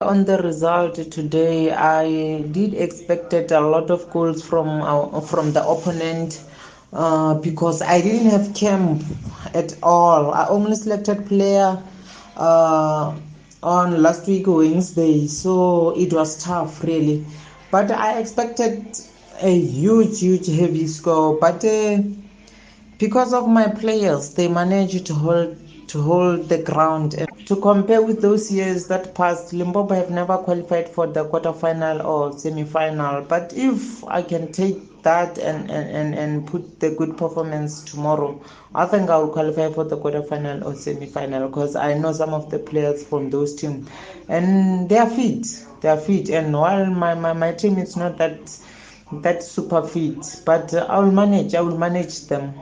on the result today, I did expected a lot of goals from our, from the opponent uh, because I didn't have camp at all. I only selected player uh, on last week Wednesday, so it was tough really. But I expected a huge, huge heavy score, but uh, because of my players, they managed to hold to hold the ground. And to compare with those years that passed, Limpopo have never qualified for the quarterfinal or semi-final. But if I can take that and, and, and, put the good performance tomorrow, I think I will qualify for the quarterfinal or semi-final because I know some of the players from those teams and they are fit. They are fit. And while my, my, my team is not that that super fit, but I will manage. I will manage them.